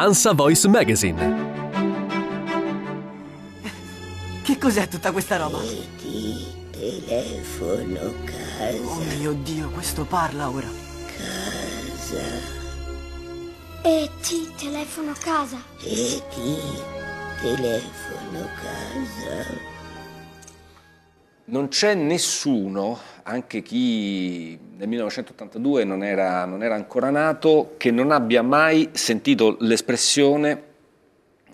Ansa Voice Magazine. Che cos'è tutta questa roba? Ti telefono casa. Oh mio Dio, questo parla ora. Casa. E ti telefono casa. E ti telefono casa. Non c'è nessuno, anche chi nel 1982 non era, non era ancora nato, che non abbia mai sentito l'espressione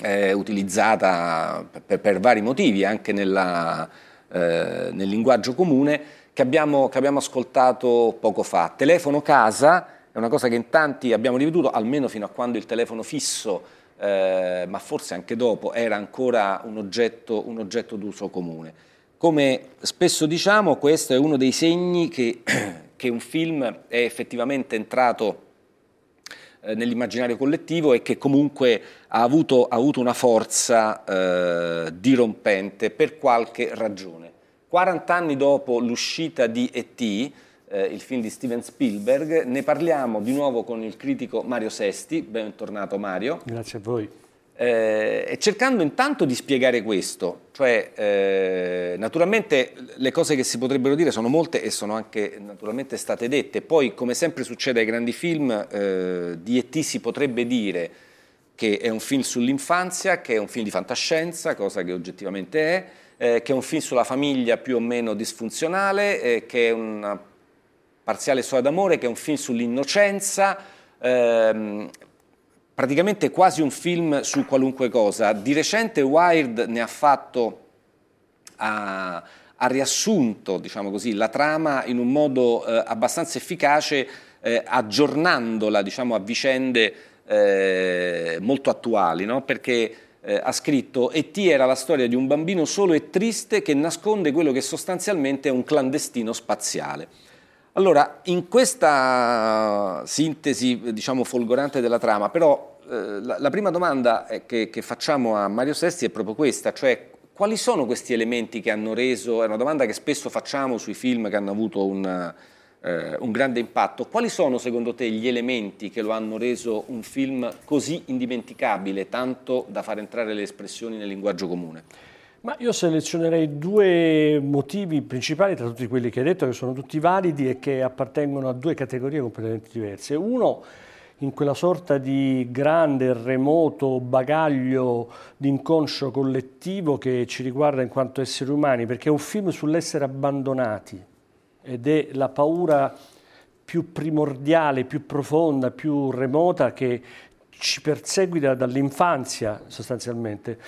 eh, utilizzata per, per, vari motivi, anche nella, eh, nel linguaggio comune, che abbiamo, che abbiamo ascoltato poco fa. Telefono casa è una cosa che in tanti abbiamo ripetuto, almeno fino a quando il telefono fisso, eh, ma forse anche dopo, era ancora un oggetto, un oggetto d'uso comune. Come spesso diciamo, questo è uno dei segni che, che un film è effettivamente entrato eh, nell'immaginario collettivo e che comunque ha avuto, ha avuto una forza eh, dirompente per qualche ragione. 40 anni dopo l'uscita di E.T., eh, il film di Steven Spielberg, ne parliamo di nuovo con il critico Mario Sesti. Bentornato Mario. Grazie a voi eh, cercando intanto di spiegare questo, cioè eh, naturalmente le cose che si potrebbero dire sono molte e sono anche naturalmente state dette, poi come sempre succede ai grandi film eh, di E.T. si potrebbe dire che è un film sull'infanzia, che è un film di fantascienza, cosa che oggettivamente è, eh, che è un film sulla famiglia più o meno disfunzionale, eh, che è una parziale storia d'amore, che è un film sull'innocenza, ehm, praticamente quasi un film su qualunque cosa. Di recente Wired ne ha fatto, ha, ha riassunto diciamo così, la trama in un modo eh, abbastanza efficace, eh, aggiornandola diciamo, a vicende eh, molto attuali, no? perché eh, ha scritto E.T. era la storia di un bambino solo e triste che nasconde quello che sostanzialmente è un clandestino spaziale. Allora, in questa sintesi, diciamo, folgorante della trama, però eh, la, la, prima domanda che, che, facciamo a Mario Sesti è proprio questa, cioè quali sono questi elementi che hanno reso, è una domanda che spesso facciamo sui film che hanno avuto un, eh, un grande impatto, quali sono secondo te gli elementi che lo hanno reso un film così indimenticabile, tanto da far entrare le espressioni nel linguaggio comune? Ma io selezionerei due motivi principali tra tutti quelli che hai detto, che sono tutti validi e che appartengono a due categorie completamente diverse. Uno, in quella sorta di grande, remoto bagaglio di inconscio collettivo che ci riguarda in quanto esseri umani, perché è un film sull'essere abbandonati ed è la paura più primordiale, più profonda, più remota che ci perseguita dall'infanzia sostanzialmente.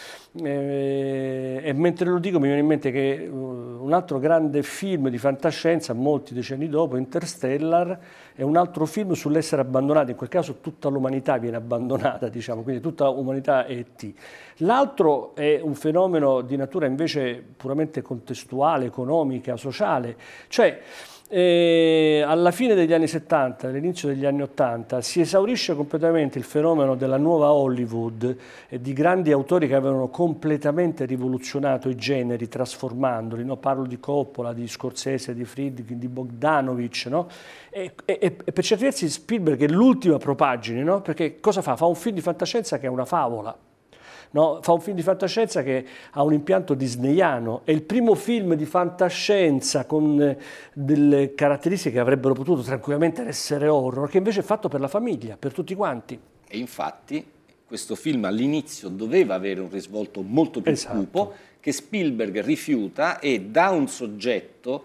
E, e, mentre lo dico mi viene in mente che uh, un altro grande film di fantascienza, molti decenni dopo, Interstellar, è un altro film sull'essere abbandonato, in quel caso tutta l'umanità viene abbandonata, diciamo, quindi tutta l'umanità è T. L'altro è un fenomeno di natura invece puramente contestuale, economica, sociale, cioè e alla fine degli anni 70, all'inizio degli anni 80, si esaurisce completamente il fenomeno della nuova Hollywood e di grandi autori che avevano completamente rivoluzionato i generi, trasformandoli. No? Parlo di Coppola, di Scorsese, di Friedkin, di Bogdanovich. No? E, e, e, per certi versi Spielberg è l'ultima propagine, no? perché cosa fa? Fa un film di fantascienza che è una favola no? fa un film di fantascienza che ha un impianto disneyano, è il primo film di fantascienza con eh, delle caratteristiche che avrebbero potuto tranquillamente essere horror, che invece è fatto per la famiglia, per tutti quanti. E infatti questo film all'inizio doveva avere un risvolto molto più esatto. cupo, che Spielberg rifiuta e da un soggetto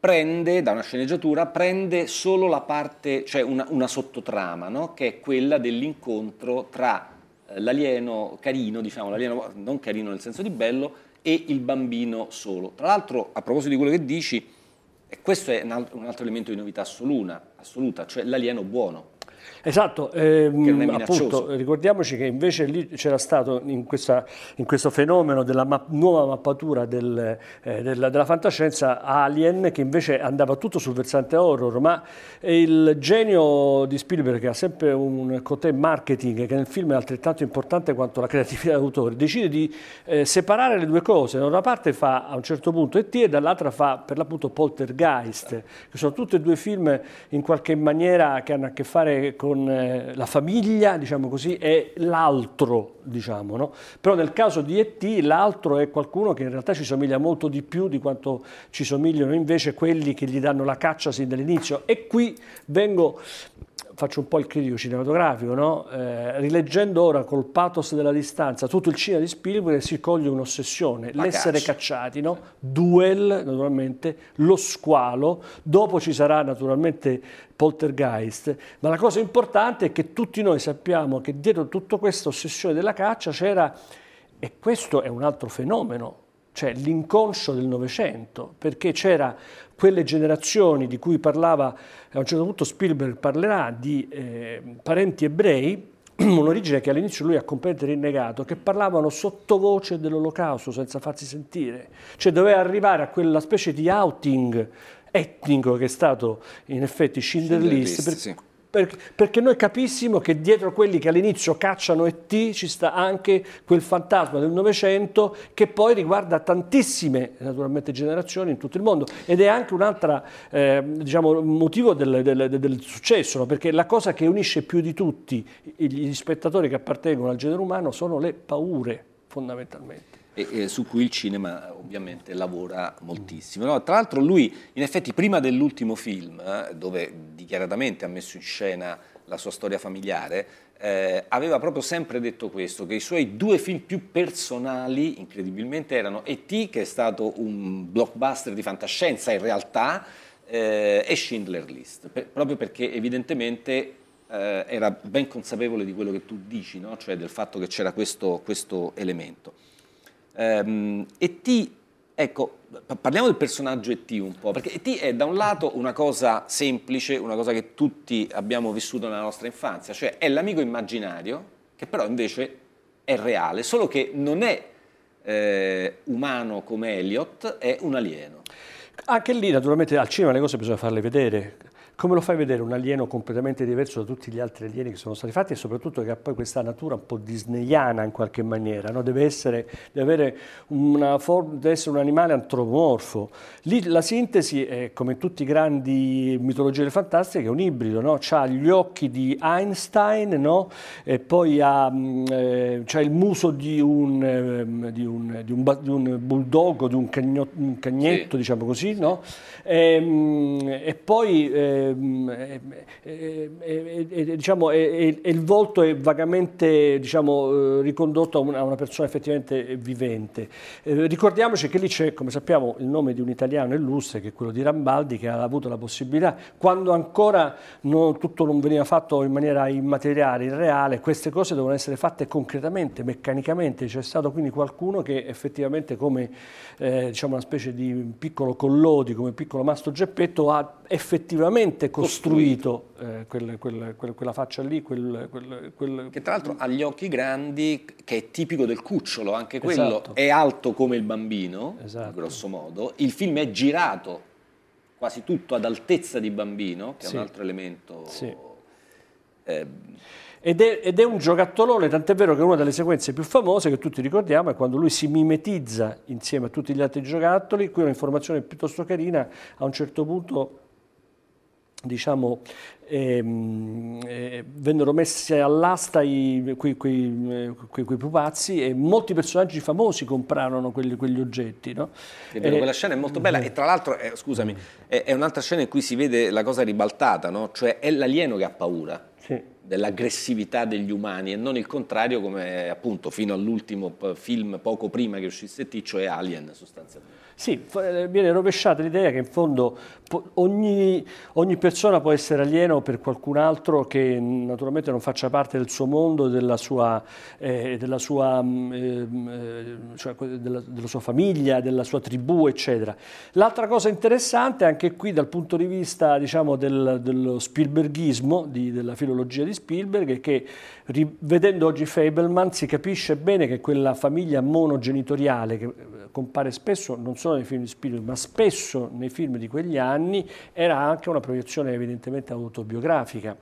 prende, da una sceneggiatura, prende solo la parte, cioè una, una sottotrama, no? che è quella dell'incontro tra l'alieno carino, diciamo, l'alieno non carino nel senso di bello, e il bambino solo. Tra l'altro, a proposito di quello che dici, questo è un altro, elemento di novità assoluta, assoluta cioè l'alieno buono. Esatto, ehm, appunto, ricordiamoci che invece lì c'era stato in, questa, in, questo fenomeno della ma nuova mappatura del, eh, della, della, fantascienza Alien che invece andava tutto sul versante horror, ma il genio di Spielberg che ha sempre un cotè marketing che nel film è altrettanto importante quanto la creatività dell'autore, decide di eh, separare le due cose, da una parte fa a un certo punto E.T. e dall'altra fa per l'appunto Poltergeist, che sono tutti e due film in qualche maniera che hanno a che fare con eh, la famiglia, diciamo così, è l'altro, diciamo, no? Però nel caso di E.T. l'altro è qualcuno che in realtà ci somiglia molto di più di quanto ci somigliano invece quelli che gli danno la caccia sin dall'inizio. E qui vengo faccio un po' il critico cinematografico, no? eh, rileggendo ora col pathos della distanza tutto il cinema di Spielberg si coglie un'ossessione, La l'essere caccia. cacciati, no? Duel naturalmente, lo squalo, dopo ci sarà naturalmente Poltergeist, ma la cosa importante è che tutti noi sappiamo che dietro tutta questa ossessione della caccia c'era, e questo è un altro fenomeno, cioè l'inconscio del Novecento, perché c'era quelle generazioni di cui parlava, a un certo punto Spielberg parlerà di eh, parenti ebrei, un'origine che all'inizio lui ha completamente rinnegato, che parlavano sottovoce dell'olocausto senza farsi sentire, cioè doveva arrivare a quella specie di outing etnico che è stato in effetti Schindler List, List, per- sì. Per- perché noi capissimo che dietro quelli che all'inizio cacciano E.T. ci sta anche quel fantasma del Novecento che poi riguarda tantissime naturalmente generazioni in tutto il mondo ed è anche un altro diciamo, motivo del- del- del successo, no? perché la cosa che unisce più di tutti gli spettatori che appartengono al genere umano sono le paure fondamentalmente. E, e su cui il cinema ovviamente lavora moltissimo. no? Tra l'altro lui, in effetti, prima dell'ultimo film, eh, dove dichiaratamente ha messo in scena la sua storia familiare, eh, aveva proprio sempre detto questo, che i suoi due film più personali, incredibilmente, erano E.T., che è stato un blockbuster di fantascienza in realtà, eh, e Schindler List, per- proprio perché evidentemente eh, era ben consapevole di quello che tu dici, no? cioè del fatto che c'era questo, questo elemento. Ehm, E.T., ecco, pa- parliamo del personaggio E.T. un po', perché E.T. è da un lato una cosa semplice, una cosa che tutti abbiamo vissuto nella nostra infanzia, cioè è l'amico immaginario, che però invece è reale, solo che non è eh, umano come Elliot, è un alieno. Anche lì naturalmente al cinema le cose bisogna farle vedere. Come lo fai vedere un alieno completamente diverso da tutti gli altri alieni che sono stati fatti e soprattutto che ha poi questa natura un po' disneyana in qualche maniera, no? deve, essere, deve, avere una forma, deve essere un animale antropomorfo. Lì la sintesi è come in tutti i grandi mitologie fantastiche, è un ibrido, no? ha gli occhi di Einstein no? e poi ha mh, eh, il muso di un, ehm, di un, di un, di un bulldog, di un, cagno- un cagnetto, Sì. diciamo così, no? E, poi ehm, e- e- e- e- diciamo, e- e- e il volto è vagamente diciamo, eh, ricondotto a una, persona effettivamente vivente. Eh, ricordiamoci che lì c'è, come sappiamo, il nome di un italiano illustre, che è quello di Rambaldi, che ha avuto la possibilità, quando ancora non- tutto non veniva fatto in maniera immateriale, irreale, queste cose devono essere fatte concretamente, meccanicamente. C'è stato quindi qualcuno che effettivamente come eh, diciamo una specie di piccolo collodi, come piccolo mastro Geppetto, ha effettivamente costruito, eh, quel- quel- quel- quella faccia lì, Che tra l'altro ha gli occhi grandi, che è tipico del cucciolo, anche quello Esatto. è alto come il bambino, Esatto. grosso modo. Il film è girato quasi tutto ad altezza di bambino, che Sì. è un altro elemento. Sì. eh, Ed è, ed è un giocattolone, tant'è vero che una delle sequenze più famose che tutti ricordiamo è quando lui si mimetizza insieme a tutti gli altri giocattoli. Qui un'informazione piuttosto carina, a un certo punto diciamo, ehm, eh, vennero messi all'asta i- quei, quei, eh, quei- quei pupazzi e molti personaggi famosi comprarono quelli- quegli oggetti. No? È vero, Eh, quella scena è molto bella e tra l'altro, eh, scusami, è, è un'altra scena in cui si vede la cosa ribaltata, no? cioè è l'alieno che ha paura sì. dell'aggressività degli umani e non il contrario come appunto fino all'ultimo film poco prima che uscisse T, cioè Alien sostanzialmente. Sì, eh, viene rovesciata l'idea che in fondo ogni, ogni persona può essere alieno per qualcun altro che naturalmente non faccia parte del suo mondo, della sua, eh, della sua, mm, ehm, eh, cioè della, della sua famiglia, della sua tribù, eccetera. L'altra cosa interessante, anche qui dal punto di vista diciamo, del- dello Spielbergismo, di- della filologia di Spielberg è che rivedendo oggi Fableman si capisce bene che quella famiglia monogenitoriale che eh, compare spesso non solo nei film di Spielberg ma spesso nei film di quegli anni era anche una proiezione evidentemente autobiografica.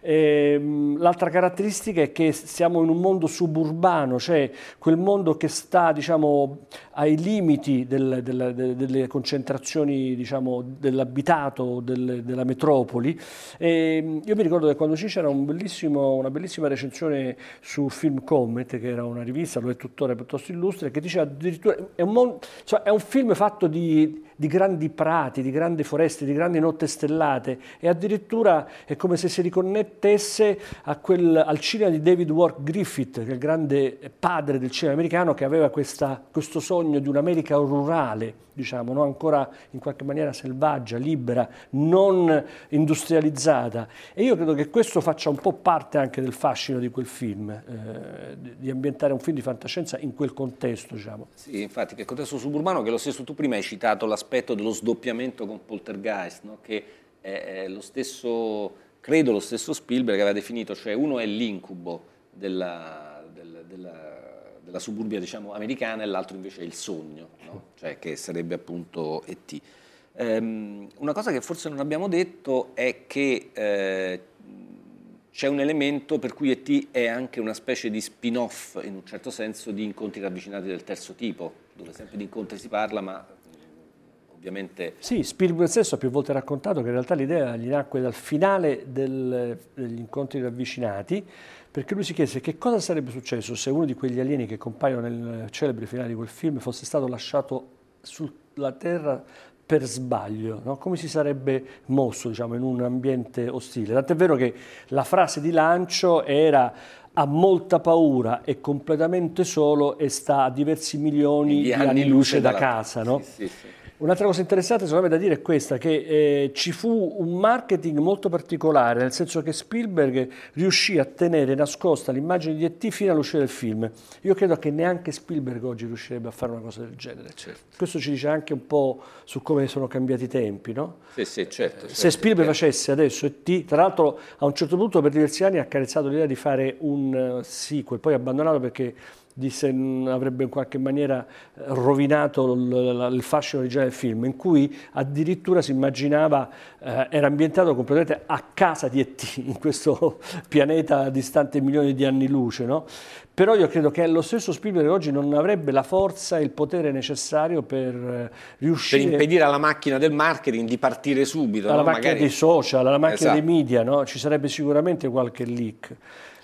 Ehm, l'altra caratteristica è che siamo in un mondo suburbano, cioè quel mondo che sta diciamo, ai limiti del, del, delle concentrazioni diciamo, dell'abitato, del, della metropoli. E io mi ricordo che quando c'era un una bellissima recensione su Film Comment, che era una rivista, lo è tuttora piuttosto illustre, che diceva addirittura è un, mon, cioè, è un film fatto di, di, grandi prati, di grandi foreste, di grandi notte stellate e addirittura è come se si riconnettesse quel, al cinema di David Wark Griffith, che è il grande padre del cinema americano che aveva questa, questo sogno di un'America rurale diciamo, no? ancora in qualche maniera selvaggia, libera, non industrializzata. E io credo che questo faccia un po' parte anche del fascino di quel film, eh, di ambientare un film di fantascienza in quel contesto. Diciamo. Sì, infatti, che contesto suburbano, che lo stesso tu prima hai citato l'aspetto dello sdoppiamento con Poltergeist, no? che è, è lo stesso, credo lo stesso Spielberg aveva definito, cioè uno è l'incubo della, della, della della suburbia diciamo, americana e l'altro invece è il sogno, no? cioè che sarebbe appunto E.T. Um, una cosa che forse non abbiamo detto è che eh, c'è un elemento per cui E.T. è anche una specie di spin-off, in un certo senso, di incontri ravvicinati del terzo tipo, dove sempre di incontri si parla, ma ovviamente... Sì, Spielberg stesso ha più volte raccontato che in realtà l'idea gli nacque dal finale del, degli incontri ravvicinati, perché lui si chiese che cosa sarebbe successo se uno di quegli alieni che compaiono nel celebre finale di quel film fosse stato lasciato sulla Terra per sbaglio, no? come si sarebbe mosso diciamo, in un ambiente ostile. Tant'è vero che la frase di lancio era ha molta paura, è completamente solo e sta a diversi milioni di, anni, luce, luce da casa. No? Sì, sì, sì. Un'altra cosa interessante secondo me da dire è questa, che eh, ci fu un marketing molto particolare, nel senso che Spielberg riuscì a tenere nascosta l'immagine di E.T. fino all'uscita del film. Io credo che neanche Spielberg oggi riuscirebbe a fare una cosa del genere. Certo. Questo ci dice anche un po' su come sono cambiati i tempi, no? Sì, sì, certo. certo Se Spielberg certo. facesse adesso E.T., tra l'altro a un certo punto per diversi anni ha accarezzato l'idea di fare un uh, sequel, poi abbandonato perché disse avrebbe in qualche maniera eh, rovinato il, il, fascino originale del film, in cui addirittura si immaginava, eh, era ambientato completamente a casa di E.T., in questo pianeta distante milioni di anni luce, no? Però io credo che lo stesso Spielberg oggi non avrebbe la forza e il potere necessario per eh, riuscire... Per impedire alla macchina del marketing di partire subito. Alla no? macchina Magari... dei social, alla macchina esatto. dei media, no? Ci sarebbe sicuramente qualche leak.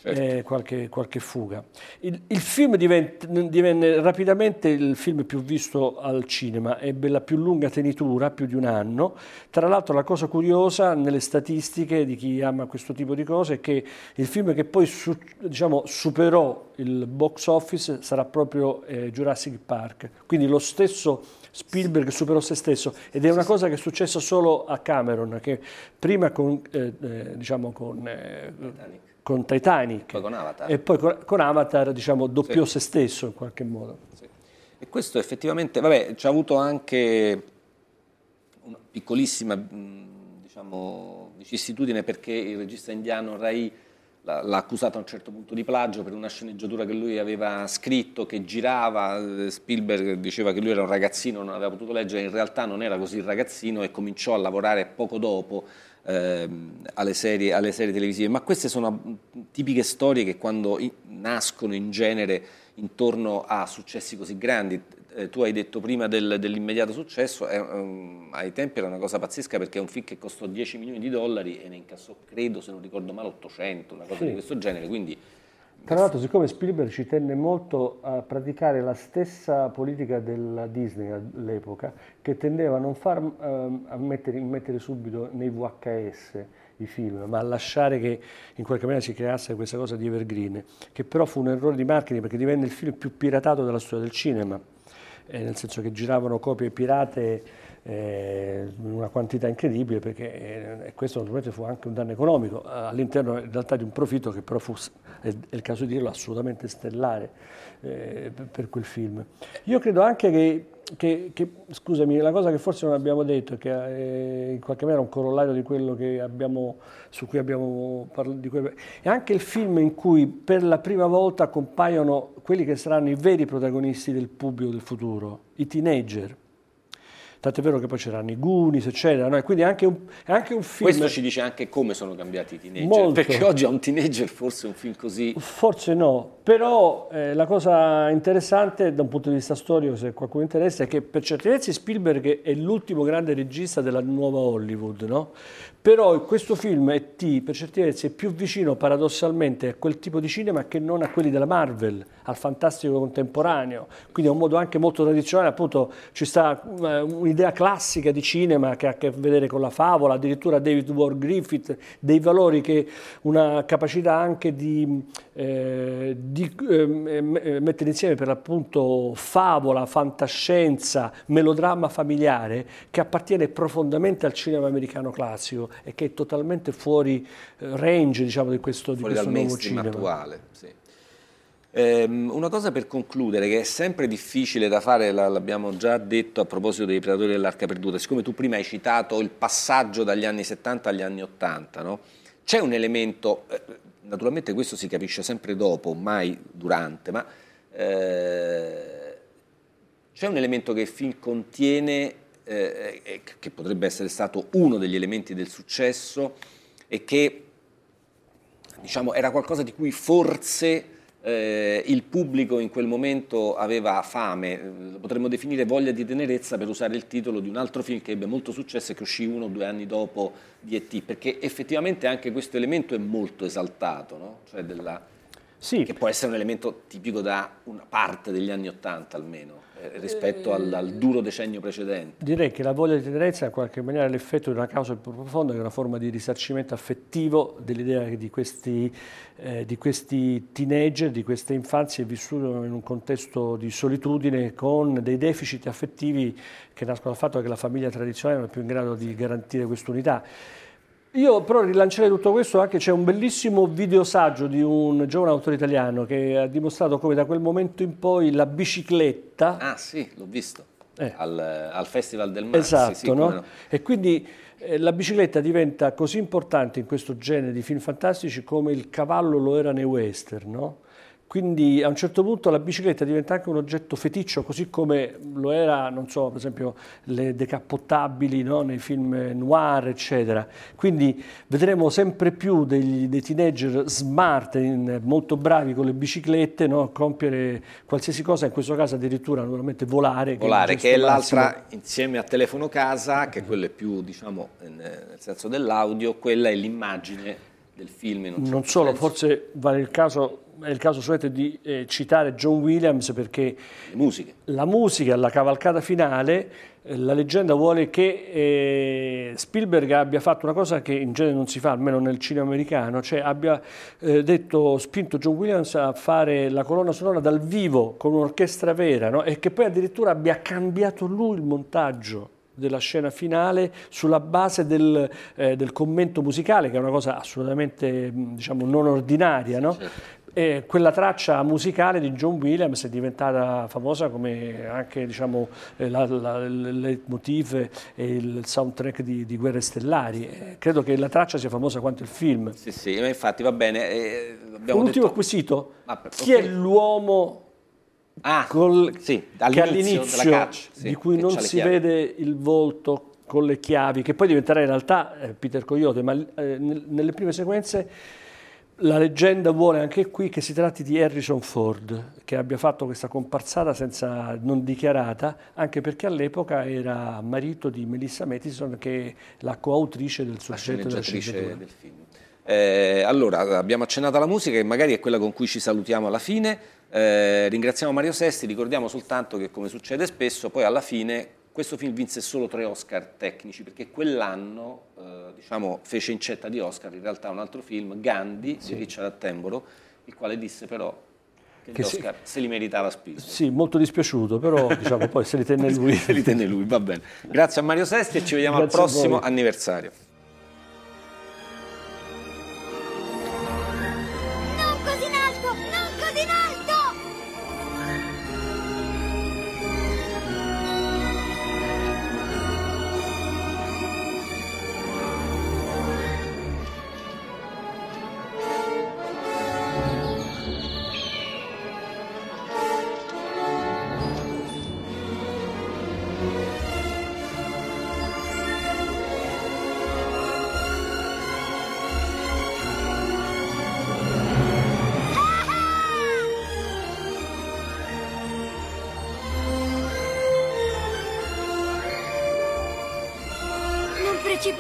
Eh, qualche, qualche, fuga. Il, il film divent, divenne rapidamente il film più visto al cinema, ebbe la più lunga tenitura, più di un anno. Tra l'altro la cosa curiosa nelle statistiche di chi ama questo tipo di cose è che il film che poi su, diciamo, superò il box office sarà proprio eh, Jurassic Park, quindi lo stesso Spielberg superò se stesso. Ed è una cosa che è successa solo a Cameron, che prima con, eh, eh diciamo con eh, con Titanic poi con Avatar. e poi con, con Avatar diciamo doppiò sì. se stesso in qualche modo. Sì. E questo effettivamente, vabbè, ci ha avuto anche una piccolissima diciamo, vicissitudine perché il regista indiano Rai l'ha accusato a un certo punto di plagio per una sceneggiatura che lui aveva scritto, che girava, Spielberg diceva che lui era un ragazzino, non aveva potuto leggere, in realtà non era così ragazzino e cominciò a lavorare poco dopo ehm, alle, serie, alle, serie, televisive, ma queste sono tipiche storie che quando nascono in genere intorno a successi così grandi, eh, tu hai detto prima del, dell'immediato successo, è, um, ai tempi era una cosa pazzesca perché è un film che costò 10 milioni di dollari e ne incassò, credo, se non ricordo male, 800, una cosa sì. di questo genere, quindi tra l'altro, siccome Spielberg ci tenne molto a praticare la stessa politica della Disney all'epoca, che tendeva a non far uh, a mettere, mettere, subito nei VHS i film, ma a lasciare che in qualche maniera si creasse questa cosa di evergreen, che però fu un errore di marketing perché divenne il film più piratato della storia del cinema, eh, nel senso che giravano copie pirate eh, una quantità incredibile perché eh, questo naturalmente fu anche un danno economico all'interno in realtà di un profitto che però fu, è, è il caso di dirlo, assolutamente stellare eh, per quel film. Io credo anche che che, che, scusami, la cosa che forse non abbiamo detto, che è in qualche maniera un corollario di quello abbiamo, su cui abbiamo parlato, è anche il film in cui per la prima volta compaiono quelli che saranno i veri protagonisti del pubblico del futuro, i teenager. Tant'è vero che poi c'erano i Goonies, eccetera. No? E quindi è anche, un, è anche un film. Questo ci dice anche come sono cambiati i teenager. Molto. Perché oggi a un teenager forse un film così. Forse no, però eh, la cosa interessante da un punto di vista storico, se qualcuno interessa, è che per certi versi Spielberg è l'ultimo grande regista della nuova Hollywood, no? Però questo film E.T. per certi versi è più vicino paradossalmente a quel tipo di cinema che non a quelli della Marvel, al fantastico contemporaneo. Quindi è un modo anche molto tradizionale, appunto ci sta eh, un'idea classica di cinema che ha a che vedere con la favola, addirittura David Ward Griffith, dei valori che una capacità anche di, eh, di eh, mettere insieme per l'appunto favola, fantascienza, melodramma familiare che appartiene profondamente al cinema americano classico e che è totalmente fuori eh, range diciamo, di questo, fuori di questo nuovo cinema. attuale. Sì. Ehm, una cosa per concludere che è sempre difficile da fare, l'abbiamo già detto a proposito dei Predatori dell'Arca Perduta, siccome tu prima hai citato il passaggio dagli anni 70 agli anni 80, no? c'è un elemento, eh, naturalmente questo si capisce sempre dopo, mai durante, ma eh, c'è un elemento che il film contiene eh, che potrebbe essere stato uno degli elementi del successo e che diciamo, era qualcosa di cui forse eh, il pubblico in quel momento aveva fame, lo potremmo definire voglia di tenerezza per usare il titolo di un altro film che ebbe molto successo e che uscì uno o due anni dopo di E.T., perché effettivamente anche questo elemento è molto esaltato, no? cioè della, sì. che può essere un elemento tipico da una parte degli anni Ottanta almeno eh, rispetto al, al, duro decennio precedente. Direi che la voglia di tenerezza è in qualche maniera l'effetto di una causa più profonda, che è una forma di risarcimento affettivo dell'idea di questi, eh, di questi teenager, di queste infanzie vissute in un contesto di solitudine con dei deficit affettivi che nascono dal fatto che la famiglia tradizionale non è più in grado di garantire quest'unità. Io però rilancerei tutto questo anche c'è un bellissimo videosaggio di un giovane autore italiano che ha dimostrato come da quel momento in poi la bicicletta... Ah sì, l'ho visto, eh. al, al, Festival del Mare. Esatto, sì, no? no? E quindi eh, la bicicletta diventa così importante in questo genere di film fantastici come il cavallo lo era nei western, no? Quindi a un certo punto la bicicletta diventa anche un oggetto feticcio, così come lo era, non so, per esempio le decappottabili no? nei film noir, eccetera. Quindi vedremo sempre più degli, dei teenager smart, molto bravi con le biciclette, no? compiere qualsiasi cosa, in questo caso addirittura naturalmente volare. Volare, che è, che è l'altra, insieme a telefono casa, che è più, diciamo, nel senso dell'audio, quella è l'immagine del film. non certo solo, senso. forse vale il caso è il caso solamente di eh, citare John Williams perché la musica, la cavalcata finale, eh, la leggenda vuole che eh, Spielberg abbia fatto una cosa che in genere non si fa, almeno nel cinema americano, cioè abbia eh, detto, spinto John Williams a fare la colonna sonora dal vivo con un'orchestra vera no? e che poi addirittura abbia cambiato lui il montaggio della scena finale sulla base del, eh, del, commento musicale, che è una cosa assolutamente diciamo, non ordinaria, no? certo. E quella traccia musicale di John Williams è diventata famosa come anche diciamo, eh, la, la, il leitmotiv e il soundtrack di, di Guerre Stellari. Credo che la traccia sia famosa quanto il film. Sì, sì, ma infatti va bene. Eh, Un ultimo detto... quesito. Ah, Chi okay. è l'uomo ah, col, sì, che all'inizio catch, sì, di cui non si vede il volto con le chiavi, che poi diventerà in realtà eh, Peter Coyote, ma eh, nelle prime sequenze la leggenda vuole anche qui che si tratti di Harrison Ford, che abbia fatto questa comparsata senza, non dichiarata, anche perché all'epoca era marito di Melissa Mathison, che è la coautrice del soggetto della sceneggiatura. del film. Eh, allora, abbiamo accennato alla musica, che magari è quella con cui ci salutiamo alla fine. Eh, ringraziamo Mario Sesti, ricordiamo soltanto che, come succede spesso, poi alla fine questo film vinse solo tre Oscar tecnici perché quell'anno eh, diciamo, fece incetta di Oscar in realtà un altro film, Gandhi, sì. di Richard Attenborough, il quale disse però che, che Oscar sì. se li meritava Spielberg. Sì, molto dispiaciuto, però diciamo, poi se li tenne lui. se li tenne lui, va bene. Grazie a Mario Sesti e ci vediamo Grazie al prossimo anniversario. Te